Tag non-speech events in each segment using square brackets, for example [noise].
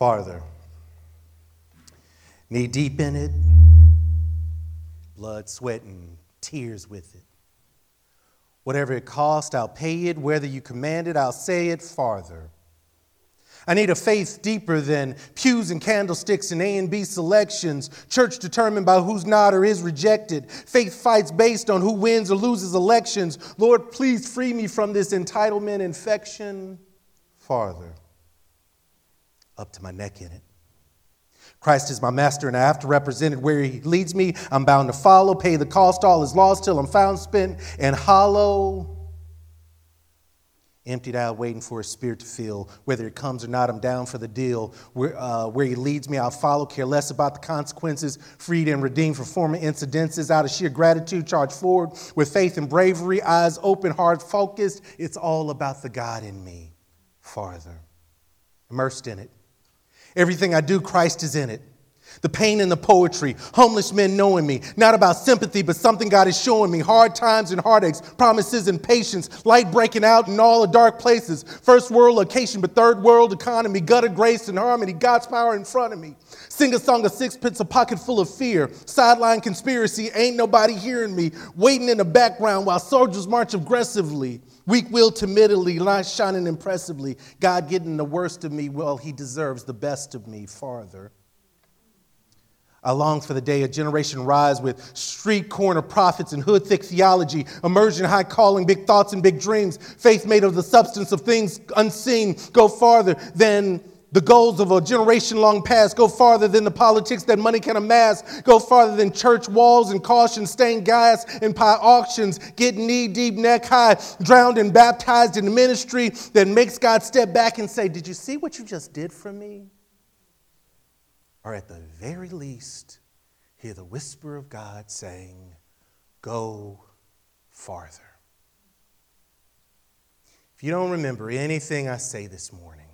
farther. Knee deep in it, blood, sweat, and tears with it. Whatever it cost, I'll pay it. Whether you command it, I'll say it farther. I need a faith deeper than pews and candlesticks and A and B selections, church determined by who's not or is rejected, faith fights based on who wins or loses elections. Lord, please free me from this entitlement infection farther, up to my neck in it. Christ is my master, and I have to represent it where he leads me. I'm bound to follow, pay the cost, all is lost till I'm found spent and hollow emptied out, waiting for his spirit to fill. Whether it comes or not, I'm down for the deal. Where, uh, where he leads me, I'll follow, care less about the consequences, freed and redeemed from former incidences. Out of sheer gratitude, charge forward with faith and bravery, eyes open, heart focused. It's all about the God in me. Farther, immersed in it. Everything I do, Christ is in it. The pain and the poetry, homeless men knowing me, not about sympathy, but something God is showing me. Hard times and heartaches, promises and patience, light breaking out in all the dark places. First world location, but third world economy, gutter grace and harmony, God's power in front of me. Sing a song of sixpence, a pocket full of fear. Sideline conspiracy, ain't nobody hearing me. Waiting in the background while soldiers march aggressively. Weak will timidly, light shining impressively. God getting the worst of me, well, he deserves the best of me farther. I long for the day a generation rise with street corner prophets and hood thick theology, immersion high calling, big thoughts and big dreams, faith made of the substance of things unseen, go farther than the goals of a generation long past, go farther than the politics that money can amass, go farther than church walls and caution, stained gas and pie auctions, get knee deep, neck high, drowned and baptized in the ministry that makes God step back and say, Did you see what you just did for me? Or at the very least, hear the whisper of God saying, Go farther. If you don't remember anything I say this morning,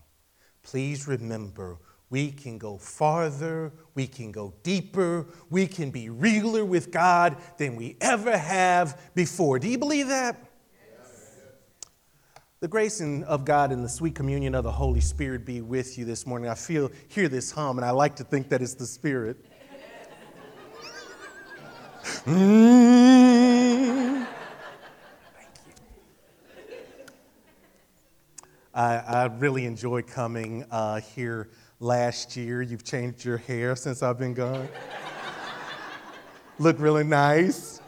please remember we can go farther, we can go deeper, we can be realer with God than we ever have before. Do you believe that? The grace of God and the sweet communion of the Holy Spirit be with you this morning. I feel, hear this hum, and I like to think that it's the Spirit. Mm. Thank you. I, I really enjoyed coming uh, here last year. You've changed your hair since I've been gone. Look really nice.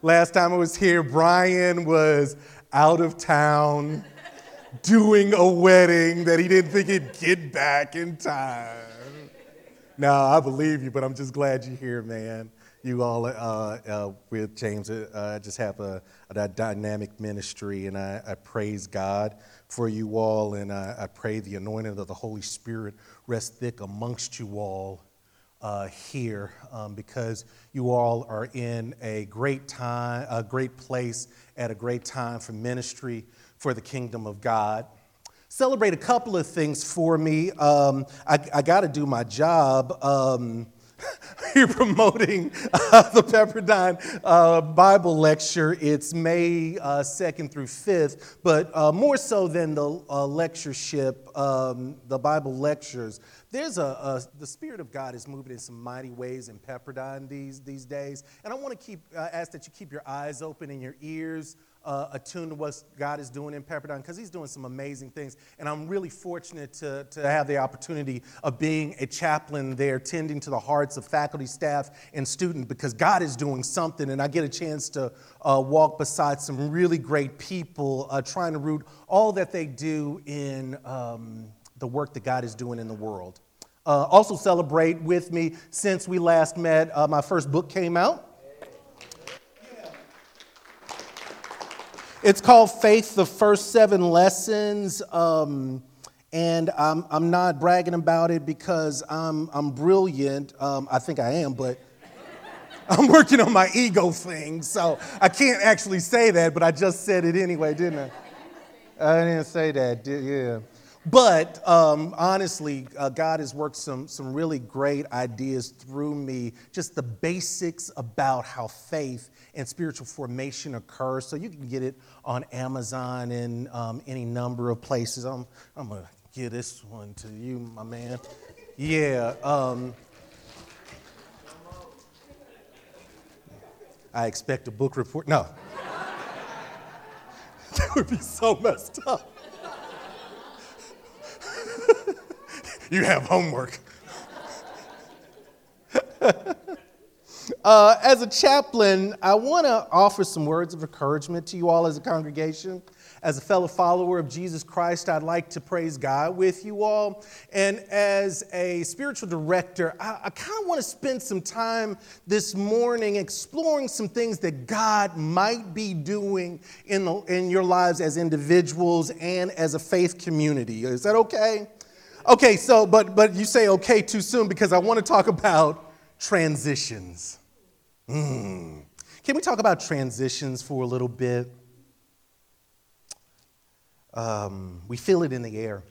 Last time I was here, Brian was out of town doing a wedding that he didn't think he'd get back in time. Now, I believe you, but I'm just glad you're here, man. You all uh, uh, with James uh, just have a, a, dynamic ministry, and I, I, praise God for you all, and I, I, pray the anointing of the Holy Spirit rest thick amongst you all uh, here um, because you all are in a great time, a great place at a great time for ministry for the kingdom of God. Celebrate a couple of things for me. Um, I, I got to do my job. Um, [laughs] you're promoting uh, the Pepperdine uh, Bible lecture. It's May uh, 2nd through 5th, but uh, more so than the uh, lectureship, um, the Bible lectures, there's a, a, the Spirit of God is moving in some mighty ways in Pepperdine these, these days. And I want to keep, uh, ask that you keep your eyes open and your ears uh, attuned to what God is doing in Pepperdine because He's doing some amazing things. And I'm really fortunate to, to have the opportunity of being a chaplain there, tending to the hearts of faculty, staff, and students because God is doing something. And I get a chance to uh, walk beside some really great people uh, trying to root all that they do in um, the work that God is doing in the world. Uh, also, celebrate with me since we last met. Uh, my first book came out. It's called Faith, the First Seven Lessons. Um, and I'm, I'm not bragging about it because I'm, I'm brilliant. Um, I think I am, but [laughs] I'm working on my ego thing. So I can't actually say that, but I just said it anyway, didn't I? I didn't say that, did, yeah. But um, honestly, uh, God has worked some, some really great ideas through me, just the basics about how faith and spiritual formation occurs. So you can get it on Amazon and um, any number of places. I'm, I'm going to give this one to you, my man. Yeah. Um, I expect a book report. No. [laughs] that would be so messed up. You have homework. [laughs] uh, as a chaplain, I want to offer some words of encouragement to you all as a congregation. As a fellow follower of Jesus Christ, I'd like to praise God with you all. And as a spiritual director, I, I kind of want to spend some time this morning exploring some things that God might be doing in, the, in your lives as individuals and as a faith community. Is that okay? Okay, so, but, but you say okay too soon because I want to talk about transitions. Mm. Can we talk about transitions for a little bit? Um, we feel it in the air.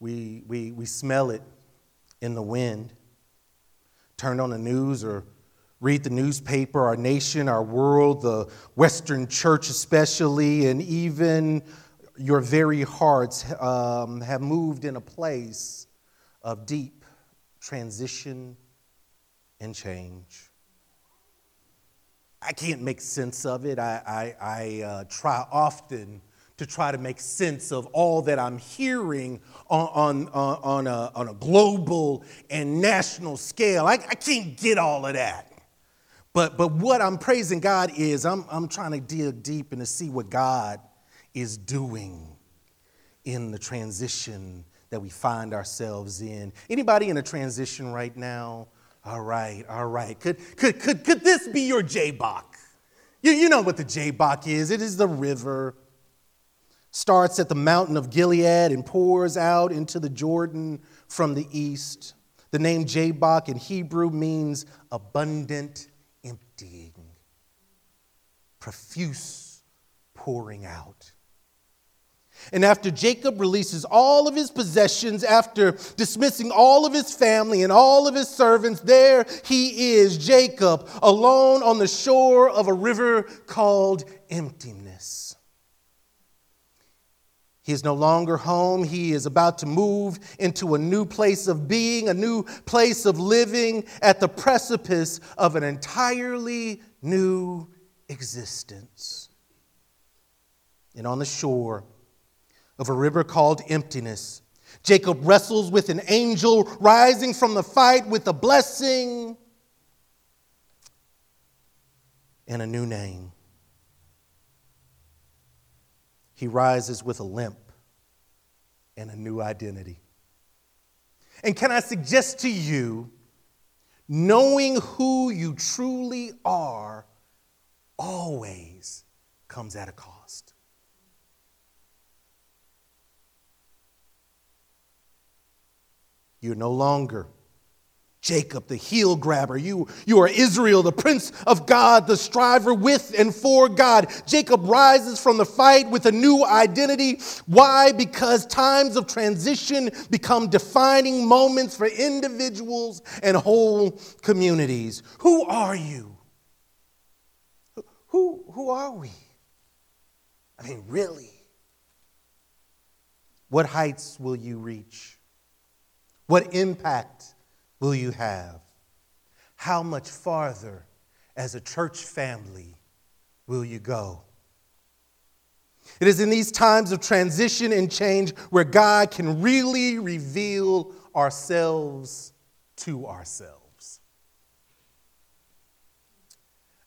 We, we, we smell it in the wind. Turn on the news or read the newspaper, our nation, our world, the Western church, especially, and even your very hearts um, have moved in a place of deep transition and change. I can't make sense of it. I, I, I uh, try often to try to make sense of all that I'm hearing on, on, on, a, on a global and national scale. I, I can't get all of that. But, but what I'm praising God is I'm, I'm trying to dig deep and to see what God is doing in the transition that we find ourselves in. Anybody in a transition right now? All right, all right. Could, could, could, could this be your Jabbok? You, you know what the Jabbok is it is the river starts at the mountain of Gilead and pours out into the Jordan from the east. The name Jabbok in Hebrew means abundant emptying, profuse pouring out. And after Jacob releases all of his possessions, after dismissing all of his family and all of his servants, there he is, Jacob, alone on the shore of a river called emptiness. He is no longer home. He is about to move into a new place of being, a new place of living at the precipice of an entirely new existence. And on the shore of a river called emptiness, Jacob wrestles with an angel rising from the fight with a blessing and a new name. he rises with a limp and a new identity. And can I suggest to you, knowing who you truly are always comes at a cost. You're no longer Jacob, the heel grabber. You, you are Israel, the prince of God, the striver with and for God. Jacob rises from the fight with a new identity. Why? Because times of transition become defining moments for individuals and whole communities. Who are you? Who, who are we? I mean, really? What heights will you reach? What impact? will you have? How much farther as a church family will you go? It is in these times of transition and change where God can really reveal ourselves to ourselves.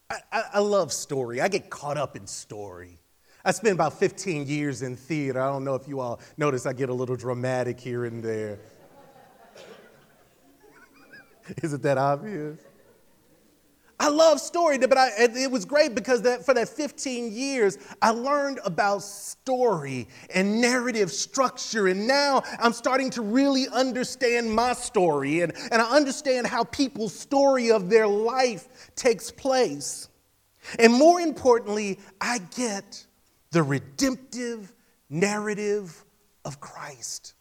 I, I, I, love story. I get caught up in story. I spent about 15 years in theater. I don't know if you all notice I get a little dramatic here and there. [laughs] Isn't that obvious? I love story, but I, it was great because that, for that 15 years, I learned about story and narrative structure. And now I'm starting to really understand my story and, and I understand how people's story of their life takes place. And more importantly, I get the redemptive narrative of Christ,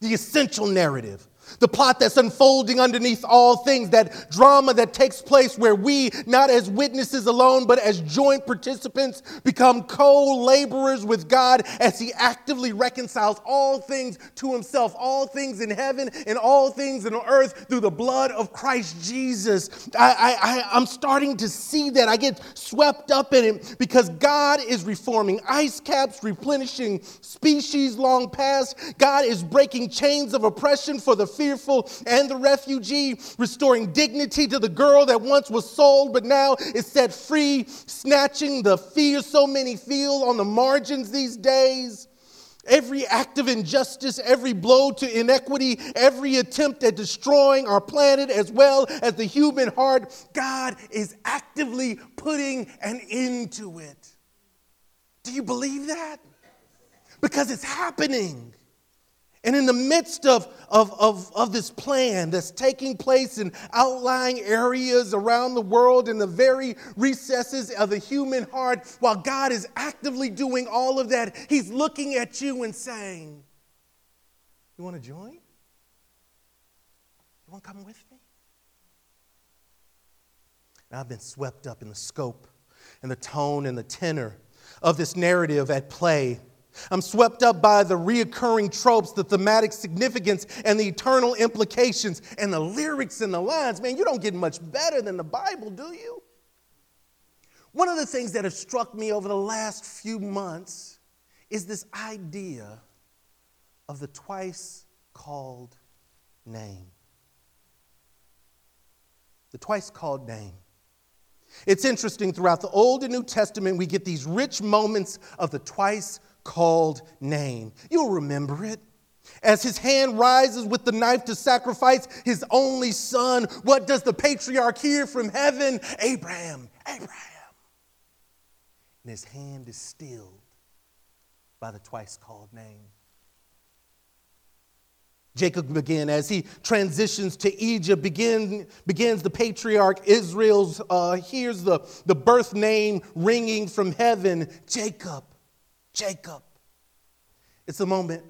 the essential narrative the plot that's unfolding underneath all things, that drama that takes place where we, not as witnesses alone, but as joint participants, become co laborers with God as He actively reconciles all things to Himself, all things in heaven and all things in earth through the blood of Christ Jesus. I, I, I'm starting to see that. I get swept up in it because God is reforming ice caps, replenishing species long past. God is breaking chains of oppression for the fearful and the refugee, restoring dignity to the girl that once was sold but now is set free, snatching the fear so many feel on the margins these days. Every act of injustice, every blow to inequity, every attempt at destroying our planet as well as the human heart, God is actively putting an end to it. Do you believe that? Because it's happening. And in the midst of, of, of, of, this plan that's taking place in outlying areas around the world, in the very recesses of the human heart, while God is actively doing all of that, He's looking at you and saying, You want to join? You want to come with me? Now, I've been swept up in the scope and the tone and the tenor of this narrative at play I'm swept up by the reoccurring tropes, the thematic significance, and the eternal implications, and the lyrics and the lines. Man, you don't get much better than the Bible, do you? One of the things that have struck me over the last few months is this idea of the twice called name. The twice called name. It's interesting, throughout the Old and New Testament, we get these rich moments of the twice called name. You'll remember it. As his hand rises with the knife to sacrifice his only son, what does the patriarch hear from heaven? Abraham, Abraham. And his hand is stilled by the twice called name. Jacob again, as he transitions to Egypt, begin, begins the patriarch Israel's, uh, hears the, the birth name ringing from heaven Jacob. Jacob. It's the moment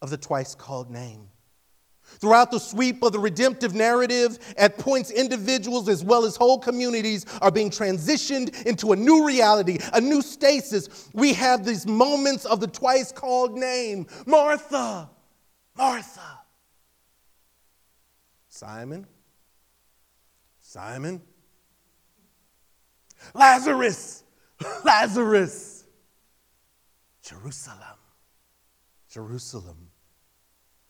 of the twice called name. Throughout the sweep of the redemptive narrative, at points, individuals as well as whole communities are being transitioned into a new reality, a new stasis. We have these moments of the twice called name Martha, Martha. Simon, Simon. Lazarus, [laughs] Lazarus. Jerusalem, Jerusalem.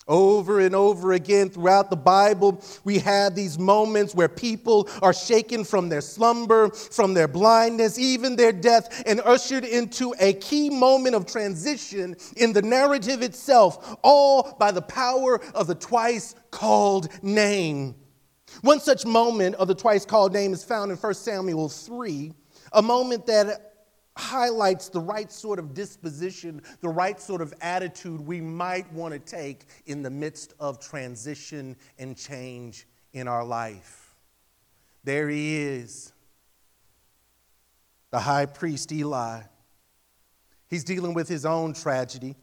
Over and over again throughout the Bible, we have these moments where people are shaken from their slumber, from their blindness, even their death, and ushered into a key moment of transition in the narrative itself, all by the power of the twice called name. One such moment of the twice called name is found in 1 Samuel 3, a moment that highlights the right sort of disposition, the right sort of attitude we might want to take in the midst of transition and change in our life. There he is, the high priest Eli. He's dealing with his own tragedy.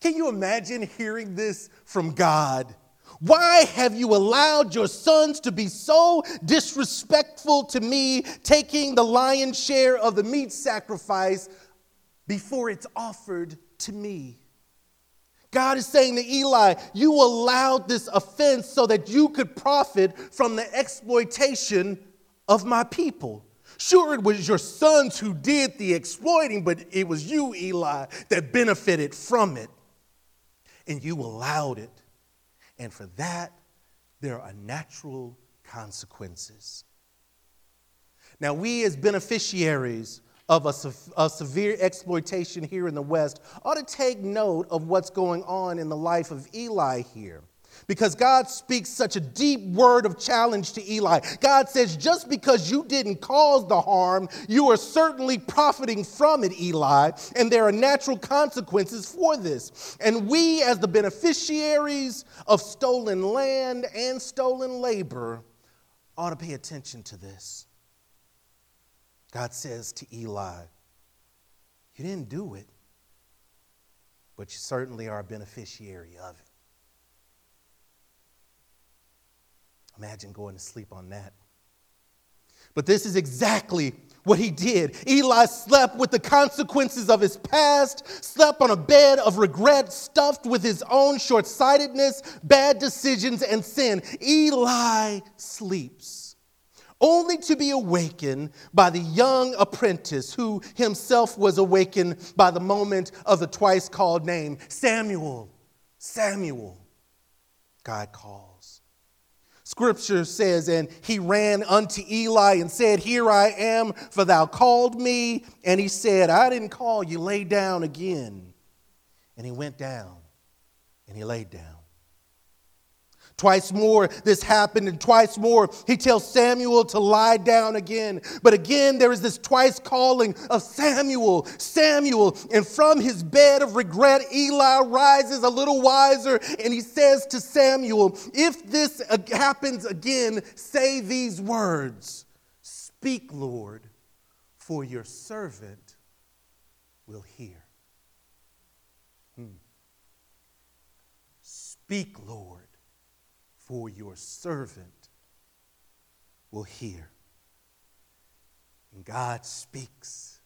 Can you imagine hearing this from God? Why have you allowed your sons to be so disrespectful to me, taking the lion's share of the meat sacrifice before it's offered to me? God is saying to Eli, You allowed this offense so that you could profit from the exploitation of my people. Sure, it was your sons who did the exploiting, but it was you, Eli, that benefited from it. And you allowed it. And for that, there are natural consequences. Now, we as beneficiaries of a, a, severe exploitation here in the West ought to take note of what's going on in the life of Eli here because God speaks such a deep word of challenge to Eli. God says, just because you didn't cause the harm, you are certainly profiting from it, Eli, and there are natural consequences for this. And we, as the beneficiaries of stolen land and stolen labor, ought to pay attention to this. God says to Eli, You didn't do it, but you certainly are a beneficiary of it. Imagine going to sleep on that. But this is exactly what he did. Eli slept with the consequences of his past, slept on a bed of regret stuffed with his own short sightedness, bad decisions, and sin. Eli sleeps, only to be awakened by the young apprentice who himself was awakened by the moment of the twice called name Samuel. Samuel, God called. Scripture says, And he ran unto Eli and said, Here I am, for thou called me. And he said, I didn't call you, lay down again. And he went down and he laid down. Twice more this happened, and twice more he tells Samuel to lie down again. But again, there is this twice calling of Samuel, Samuel. And from his bed of regret, Eli rises a little wiser and he says to Samuel, If this happens again, say these words Speak, Lord, for your servant will hear. Hmm. Speak, Lord for your servant will hear. And God speaks,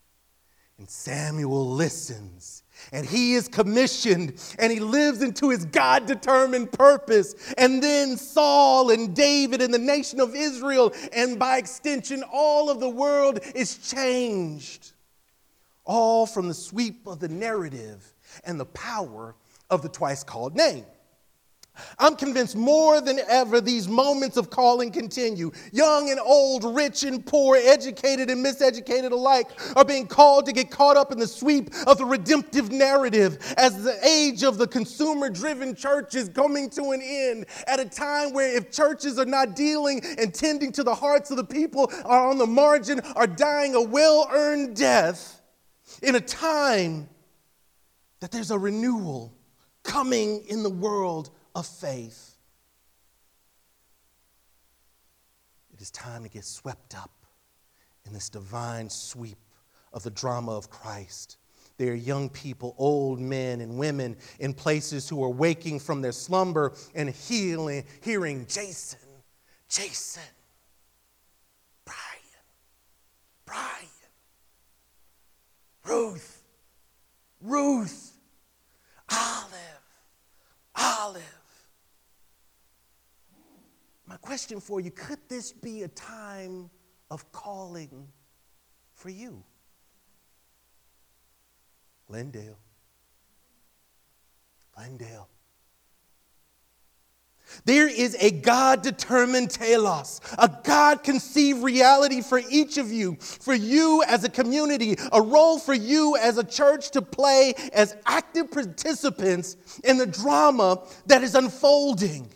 and Samuel listens, and he is commissioned, and he lives into his God determined purpose. And then Saul and David and the nation of Israel, and by extension, all of the world is changed. All from the sweep of the narrative and the power of the twice called name. I'm convinced more than ever these moments of calling continue. Young and old, rich and poor, educated and miseducated alike are being called to get caught up in the sweep of the redemptive narrative as the age of the consumer driven church is coming to an end. At a time where if churches are not dealing and tending to the hearts of the people are on the margin, are dying a well earned death, in a time that there's a renewal coming in the world of faith. It is time to get swept up in this divine sweep of the drama of Christ. There are young people, old men and women in places who are waking from their slumber and healing, hearing Jason, Jason, Brian, Brian, Ruth, Ruth, Olive, Olive. My question for you could this be a time of calling for you? Glendale. Glendale. There is a God determined telos, a God conceived reality for each of you, for you as a community, a role for you as a church to play as active participants in the drama that is unfolding.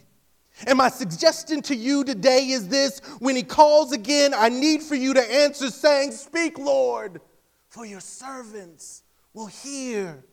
And my suggestion to you today is this when he calls again, I need for you to answer saying, Speak, Lord, for your servants will hear.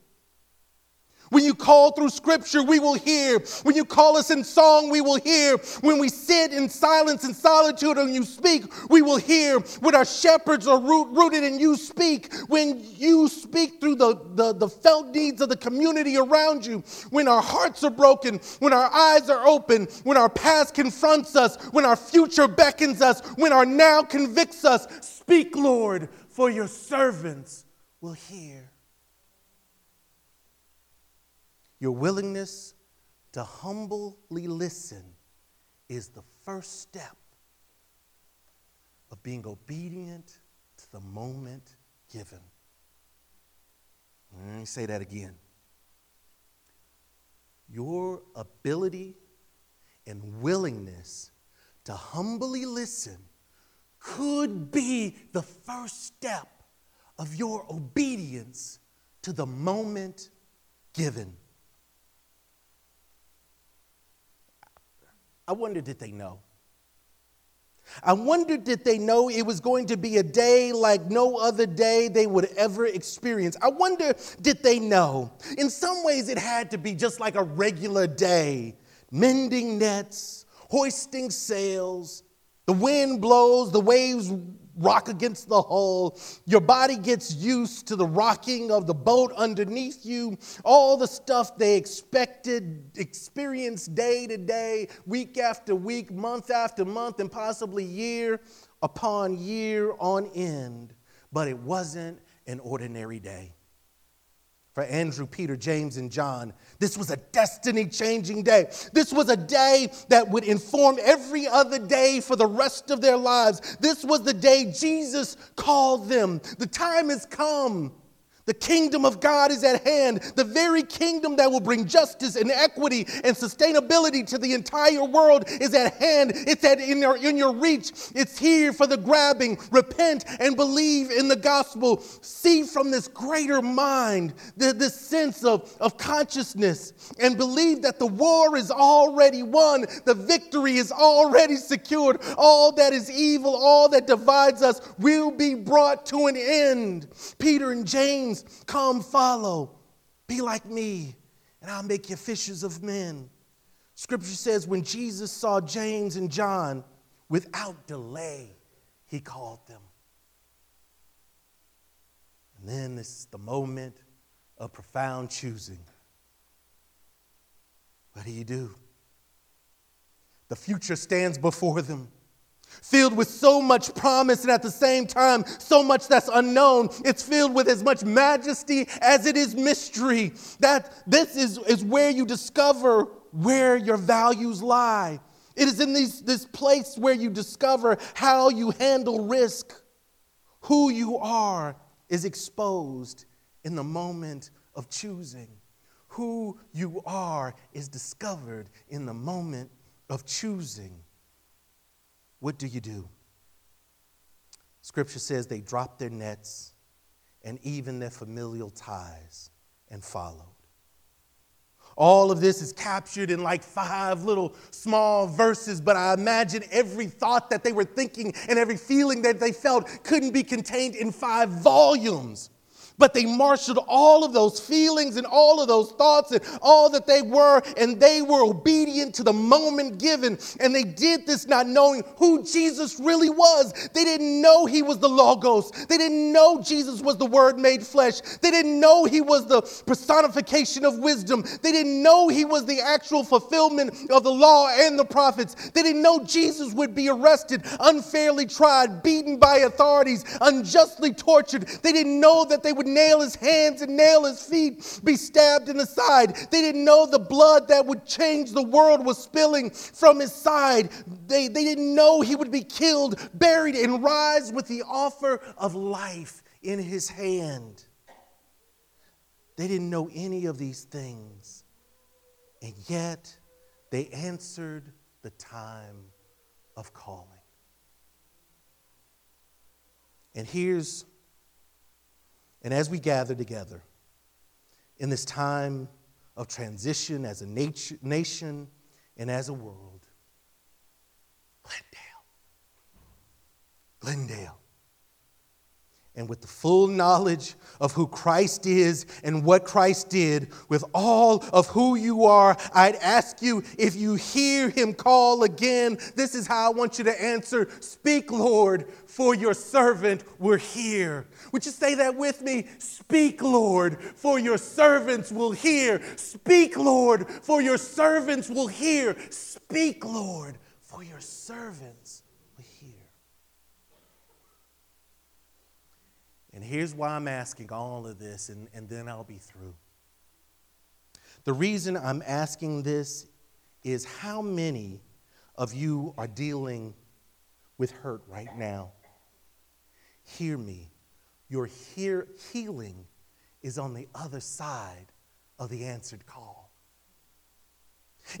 When you call through scripture, we will hear. When you call us in song, we will hear. When we sit in silence and solitude and you speak, we will hear. When our shepherds are root, rooted and you speak, when you speak through the, the, the felt needs of the community around you, when our hearts are broken, when our eyes are open, when our past confronts us, when our future beckons us, when our now convicts us, speak, Lord, for your servants will hear. Your willingness to humbly listen is the first step of being obedient to the moment given. Let me say that again. Your ability and willingness to humbly listen could be the first step of your obedience to the moment given. I wonder did they know? I wonder did they know it was going to be a day like no other day they would ever experience? I wonder did they know? In some ways, it had to be just like a regular day mending nets, hoisting sails, The wind blows, the waves rock against the hull. Your body gets used to the rocking of the boat underneath you. All the stuff they expected, experience day to day, week after week, month after month, and possibly year upon year on end. But it wasn't an ordinary day for Andrew, Peter, James, and John. This was a destiny changing day. This was a day that would inform every other day for the rest of their lives. This was the day Jesus called them. The time has come the kingdom of God is at hand, the very kingdom that will bring justice and equity and sustainability to the entire world is at hand. It's at in your, in your reach. It's here for the grabbing. Repent and believe in the gospel. See from this greater mind the, this sense of, of consciousness and believe that the war is already won. The victory is already secured. All that is evil, all that divides us will be brought to an end. Peter and James Come follow. Be like me, and I'll make you fishers of men. Scripture says when Jesus saw James and John, without delay, he called them. And then this is the moment of profound choosing. What do you do? The future stands before them filled with so much promise and at the same time so much that's unknown. It's filled with as much majesty as it is mystery. That this is, is where you discover where your values lie. It is in these, this place where you discover how you handle risk. Who you are is exposed in the moment of choosing. Who you are is discovered in the moment of choosing what do you do? Scripture says they dropped their nets and even their familial ties and followed. All of this is captured in like five little small verses, but I imagine every thought that they were thinking and every feeling that they felt couldn't be contained in five volumes. But they marshaled all of those feelings and all of those thoughts and all that they were, and they were obedient to the moment given. And they did this not knowing who Jesus really was. They didn't know he was the Logos. They didn't know Jesus was the Word made flesh. They didn't know he was the personification of wisdom. They didn't know he was the actual fulfillment of the law and the prophets. They didn't know Jesus would be arrested, unfairly tried, beaten by authorities, unjustly tortured. They didn't know that they would would nail his hands and nail his feet, be stabbed in the side. They didn't know the blood that would change the world was spilling from his side. They, they didn't know he would be killed, buried, and rise with the offer of life in his hand. They didn't know any of these things. And yet, they answered the time of calling. And here's and as we gather together in this time of transition as a nat- nation and as a world, Glendale, Glendale, and with the full knowledge of who Christ is and what Christ did, with all of who you are, I'd ask you if you hear him call again, this is how I want you to answer Speak, Lord, for your servant we're here. Would you say that with me? Speak, Lord, for your servants will hear. Speak, Lord, for your servants will hear. Speak, Lord, for your servants And here's why I'm asking all of this, and, and then I'll be through. The reason I'm asking this is how many of you are dealing with hurt right now? Hear me. Your hear, healing is on the other side of the answered call.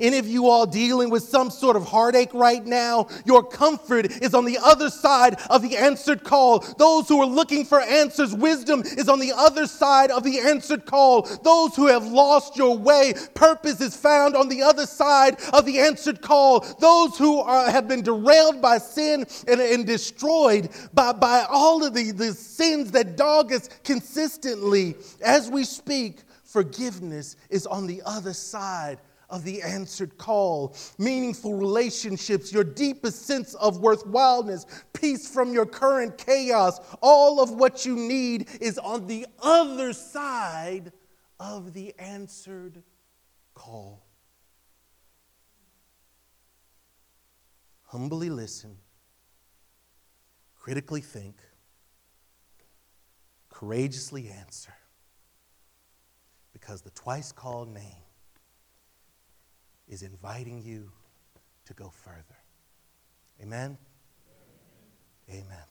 Any of you all dealing with some sort of heartache right now, your comfort is on the other side of the answered call. Those who are looking for answers, wisdom is on the other side of the answered call. Those who have lost your way, purpose is found on the other side of the answered call. Those who are, have been derailed by sin and, and destroyed by, by all of the, the sins that dog us consistently, as we speak, forgiveness is on the other side of the answered call, meaningful relationships, your deepest sense of worthwhileness, peace from your current chaos. All of what you need is on the other side of the answered call. Humbly listen, critically think, courageously answer, because the twice called name is inviting you to go further. Amen? Amen.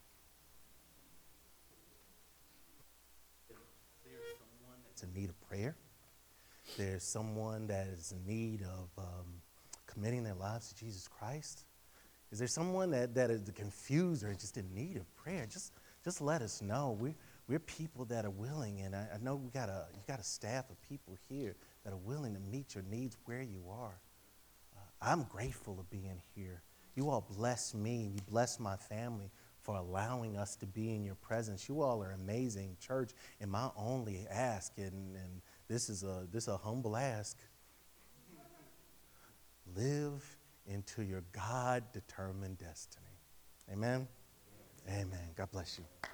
There's someone that's in need of prayer. There's someone that is in need of um, committing their lives to Jesus Christ. Is there someone that, that is confused or just in need of prayer? Just, just let us know. We're, we're people that are willing, and I, I know we got a, you got a staff of people here that are willing to meet your needs where you are. I'm grateful of being here. You all bless me, and you bless my family for allowing us to be in your presence. You all are amazing, church. And my only ask, and, and this is a this is a humble ask, live into your God determined destiny. Amen? Amen. God bless you.